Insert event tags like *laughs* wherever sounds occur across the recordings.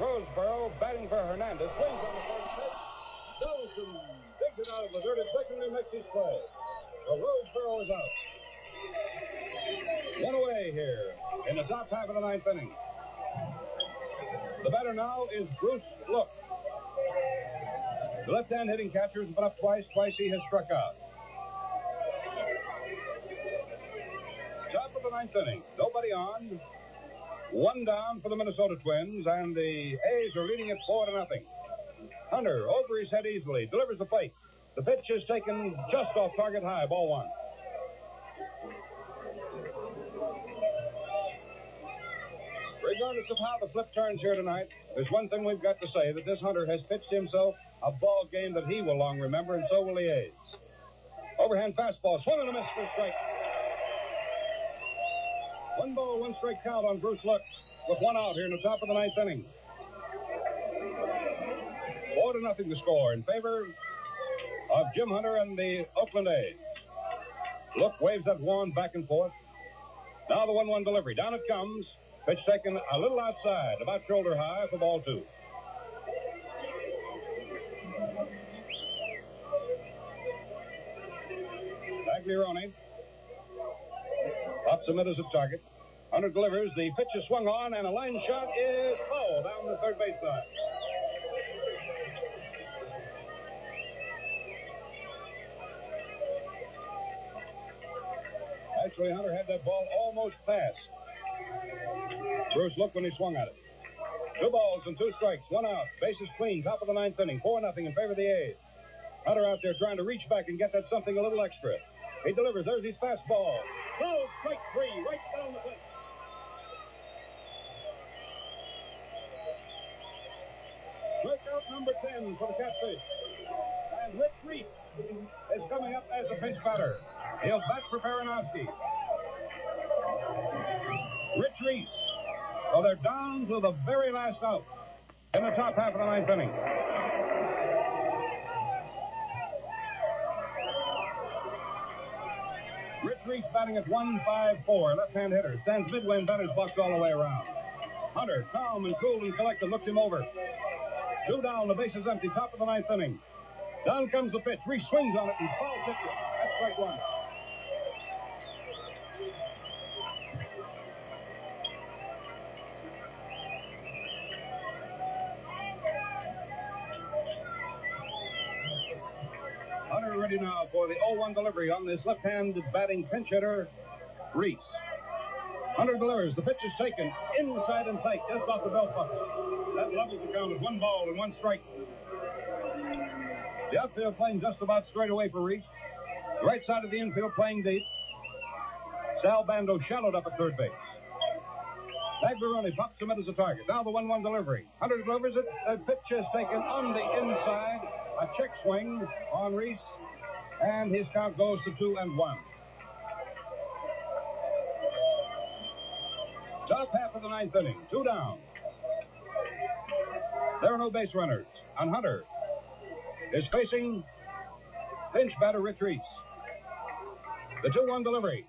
Roseboro batting for Hernandez. Swings on the first pitch. Donaldson digs it out of the dirt at second and makes his play. So Roseboro is out. One away here in the top half of the ninth inning. The batter now is Bruce Look. The left-hand hitting catcher has been up twice. Twice he has struck out. Top of the ninth inning. Nobody on. One down for the Minnesota Twins, and the A's are leading it four to nothing. Hunter over his head easily, delivers the plate. The pitch is taken just off target high, ball one. Regardless of how the flip turns here tonight, there's one thing we've got to say that this Hunter has pitched himself a ball game that he will long remember, and so will the A's. Overhand fastball, swung and a miss for strike. One ball, one strike count on Bruce Look with one out here in the top of the ninth inning. Four to nothing to score in favor of Jim Hunter and the Oakland A's. Look waves that wand back and forth. Now the 1 1 delivery. Down it comes. Pitch taken a little outside, about shoulder high for ball two. Pagliaroni pops middle at target. Hunter delivers. The pitch is swung on, and a line shot is foul down the third baseline. Actually, Hunter had that ball almost past. Bruce looked when he swung at it. Two balls and two strikes, one out. Bases clean, top of the ninth inning, 4 nothing in favor of the A's. Hunter out there trying to reach back and get that something a little extra. He delivers. There's his fastball. Throw strike three, right down the plate. Number 10 for the Catfish. And Rich Reese is coming up as a pinch batter. He'll bat for Perranoski. Rich Reese. So they're down to the very last out in the top half of the ninth inning. Rich Reese batting at 154, left-hand hitter. Stands midway batter's box all the way around. Hunter, calm and cool and collected, looks him over. Two down, the base is empty, top of the ninth inning. Down comes the pitch. Reese swings on it and fouls it. That's strike one. Hunter ready now for the 0-1 delivery on this left-handed batting pinch hitter, Reese. Hunter delivers. The pitch is taken inside and tight, just off the belt buckle. That levels the count with one ball and one strike. The outfield playing just about straight away for Reese. The right side of the infield playing deep. Sal Bando shallowed up at third base. Pagliaroni pops him in as a target. Now the 1 1 delivery. Hunter delivers it. The pitch is taken on the inside. A check swing on Reese. And his count goes to 2 and 1. Just of the ninth inning, two down. There are no base runners. And Hunter is facing pinch batter Rick Reese. The 2 1 delivery.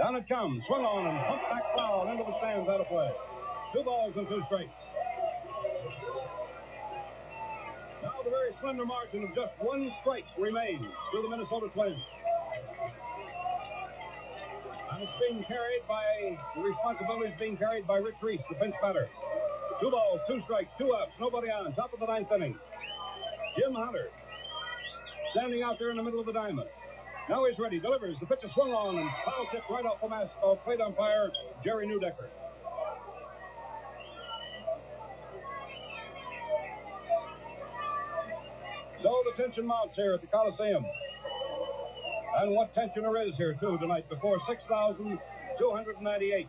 Down it comes. Swing on and hump back foul into the stands out of play. Two balls and two strikes. Now the very slender margin of just one strike remains to the Minnesota Twins. It's being carried by, the responsibility is being carried by Rick Reese, the pinch batter. Two balls, two strikes, two outs, nobody on, top of the ninth inning. Jim Hunter standing out there in the middle of the diamond. Now he's ready, delivers. The pitch is swung on and foul tip right off the mask of uh, plate umpire Jerry Neudecker. So the tension mounts here at the Coliseum. And what tension there is here, too, tonight before 6,298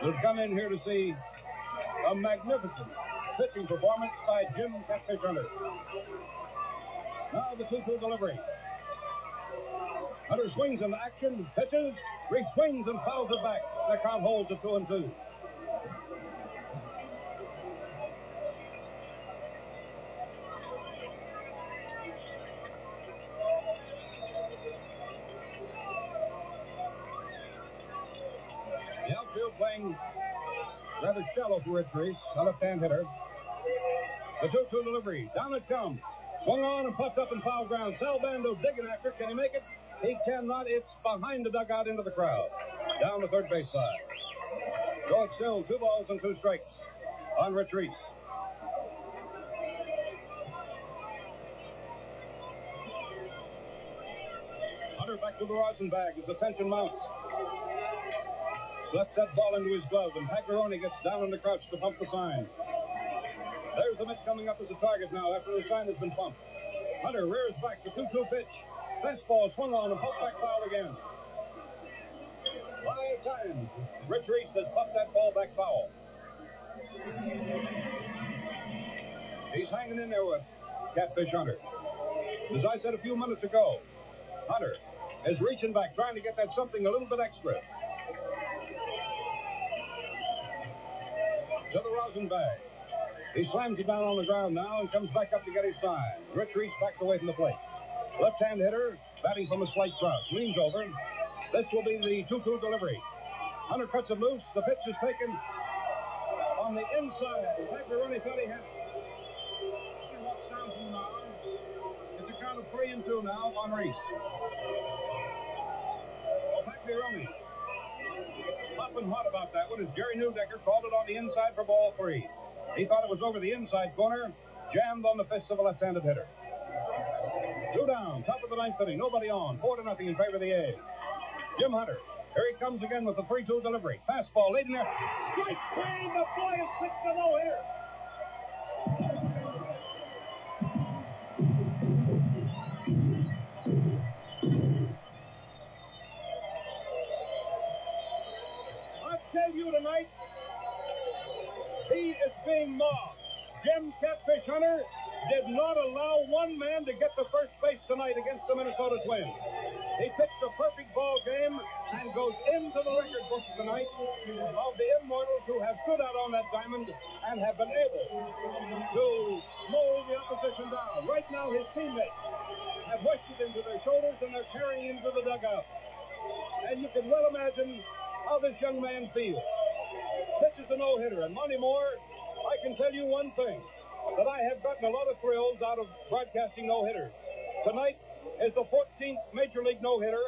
who've come in here to see a magnificent pitching performance by Jim Catfish Hunter. Now the 2 2 delivery. Hunter swings into action, pitches, Reese swings and fouls it back. The count holds at 2 and 2. Shallow for Reese, a left-hand hitter. The 2 2 delivery. Down it comes. Swung on and puffed up in foul ground. Sal Bando digging after. Can he make it? He cannot. It's behind the dugout into the crowd. Down the third base side. It's still two balls and two strikes on Reese. Hunter back to the as the tension mounts. Slips that ball into his glove, and Pagliaroni gets down on the crouch to pump the sign. There's the Mitch coming up as a target now after the sign has been pumped. Hunter rears back to 2 2 pitch. Fastball swung on and pumped back foul again. Five times. Rich Reese has pumped that ball back foul. He's hanging in there with Catfish Hunter. As I said a few minutes ago, Hunter is reaching back, trying to get that something a little bit extra. To the rosin bag. He slams it down on the ground now and comes back up to get his sign. Rich Reese backs away from the plate. Left-hand hitter, batting from a slight crouch, leans over. This will be the 2-2 delivery. Hunter cuts it loose. The pitch is taken on the inside. Pagliaroni thought he had walks down mound. It's a count of three and two now on Reese. Pagliaroni. And hot about that one as Jerry Neudecker called it on the inside for ball three. He thought it was over the inside corner, jammed on the fist of a left-handed hitter. Two down, top of the ninth inning, nobody on, four to nothing in favor of the A's. Jim Hunter. Here he comes again with the 3-2 delivery. Fastball in there. Strike three. The boy is six to no here. Tell you tonight, he is being mobbed. Jim Catfish Hunter did not allow one man to get to first base tonight against the Minnesota Twins. He pitched a perfect ball game and goes into the record books tonight of the immortals who have stood out on that diamond and have been able to mow the opposition down. Right now, his teammates have hoisted into their shoulders and they're carrying him to the dugout. And you can well imagine how this young man feels. Pitches a no-hitter, and Monty Moore, I can tell you one thing that I have gotten a lot of thrills out of broadcasting no-hitters. Tonight is the 14th Major League no-hitter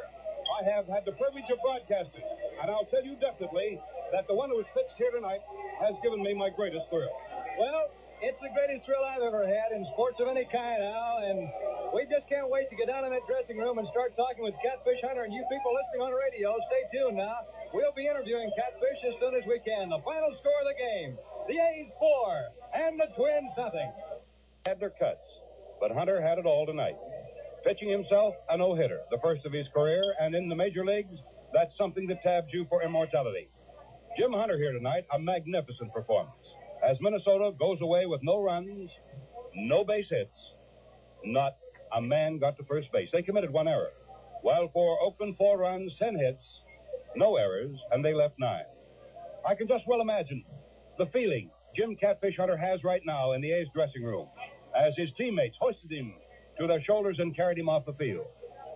I have had the privilege of broadcasting, and I'll tell you definitely that the one who was pitched here tonight has given me my greatest thrill. Well, it's the greatest thrill I've ever had in sports of any kind, Al, and we just can't wait to get down in that dressing room and start talking with Catfish Hunter and you people listening on the radio. Stay tuned now. We'll be interviewing Catfish as soon as we can. The final score of the game. The A's four and the Twins nothing. Had their cuts, but Hunter had it all tonight. Pitching himself a no hitter, the first of his career, and in the major leagues, that's something that tabs you for immortality. Jim Hunter here tonight, a magnificent performance. As Minnesota goes away with no runs, no base hits, not a man got to first base. They committed one error. While for Oakland, four runs, ten hits, no errors, and they left nine. I can just well imagine the feeling Jim Catfish Hunter has right now in the A's dressing room as his teammates hoisted him to their shoulders and carried him off the field.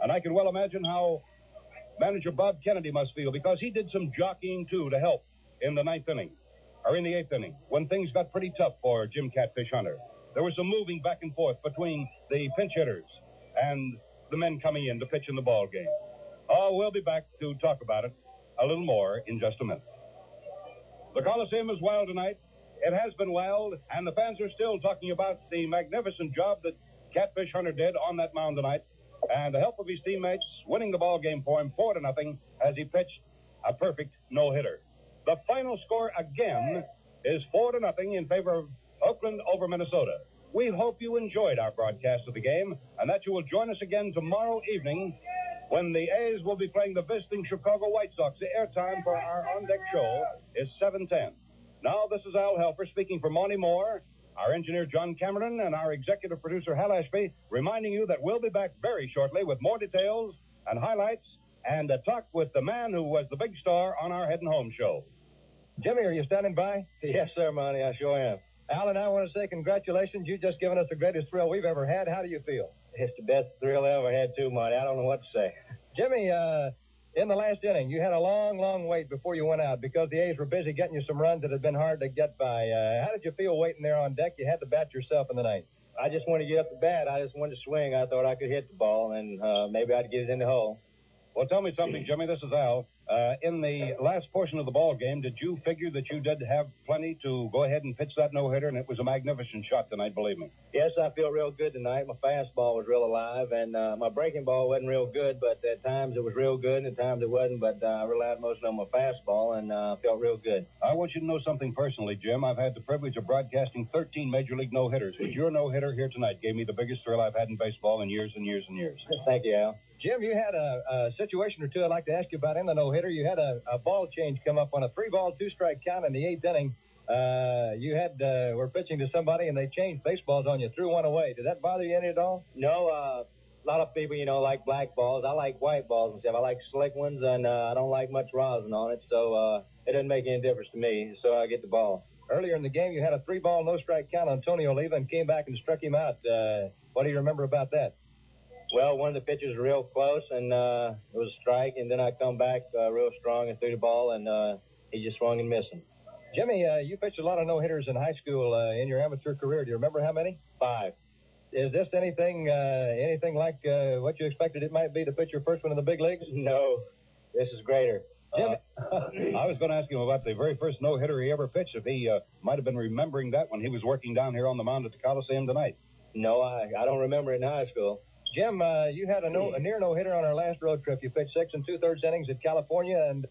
And I can well imagine how manager Bob Kennedy must feel because he did some jockeying too to help in the ninth inning or in the eighth inning when things got pretty tough for Jim Catfish Hunter. There was some moving back and forth between the pinch hitters and the men coming in to pitch in the ball game. Oh, we'll be back to talk about it a little more in just a minute. The Coliseum is wild tonight. It has been wild, and the fans are still talking about the magnificent job that Catfish Hunter did on that mound tonight, and the help of his teammates winning the ball game for him four to nothing as he pitched a perfect no hitter. The final score again is four to nothing in favor of Oakland over Minnesota. We hope you enjoyed our broadcast of the game and that you will join us again tomorrow evening when the A's will be playing the visiting Chicago White Sox. The airtime for our on deck show is 710. Now, this is Al Helfer speaking for Monty Moore, our engineer John Cameron, and our executive producer Hal Ashby, reminding you that we'll be back very shortly with more details and highlights and a talk with the man who was the big star on our Heading Home show. Jimmy, are you standing by? Yes, sir, Monty. I sure am. Al and I want to say congratulations. You've just given us the greatest thrill we've ever had. How do you feel? It's the best thrill I ever had, too, Monty. I don't know what to say. Jimmy, uh, In the last inning, you had a long, long wait before you went out because the A's were busy getting you some runs that had been hard to get by. Uh, how did you feel waiting there on deck? You had to bat yourself in the ninth. I just wanted to get up the bat. I just wanted to swing. I thought I could hit the ball, and uh, maybe I'd get it in the hole. Well, tell me something, *clears throat* Jimmy. This is Al. Uh, in the last portion of the ball game, did you figure that you did have plenty to go ahead and pitch that no hitter? And it was a magnificent shot tonight, believe me. Yes, I feel real good tonight. My fastball was real alive, and uh, my breaking ball wasn't real good, but at times it was real good, and at times it wasn't. But uh, I relied mostly on my fastball, and uh, felt real good. I want you to know something personally, Jim. I've had the privilege of broadcasting 13 Major League no hitters, but your no hitter here tonight gave me the biggest thrill I've had in baseball in years and years and years. Thank you, Al. Jim, you had a, a situation or two I'd like to ask you about in the no hitter. You had a, a ball change come up on a three ball, two strike count in the eighth inning. Uh, you had uh, were pitching to somebody and they changed baseballs on you, threw one away. Did that bother you any at all? No, uh, a lot of people, you know, like black balls. I like white balls and stuff. I like slick ones, and uh, I don't like much rosin on it, so uh, it doesn't make any difference to me. So I get the ball. Earlier in the game, you had a three ball, no strike count on Tony Oliva and came back and struck him out. Uh, what do you remember about that? Well, one of the pitches was real close, and uh, it was a strike, and then I come back uh, real strong and threw the ball, and uh, he just swung and missed him. Jimmy, uh, you pitched a lot of no hitters in high school uh, in your amateur career. Do you remember how many? Five. Is this anything uh, anything like uh, what you expected it might be to pitch your first one in the big leagues? *laughs* No, this is greater. Jimmy, *laughs* I was going to ask him about the very first no hitter he ever pitched. If he uh, might have been remembering that when he was working down here on the mound at the Coliseum tonight. No, I, I don't remember it in high school. Jim, uh, you had a, no, a near no hitter on our last road trip. You pitched six and two thirds innings at California, and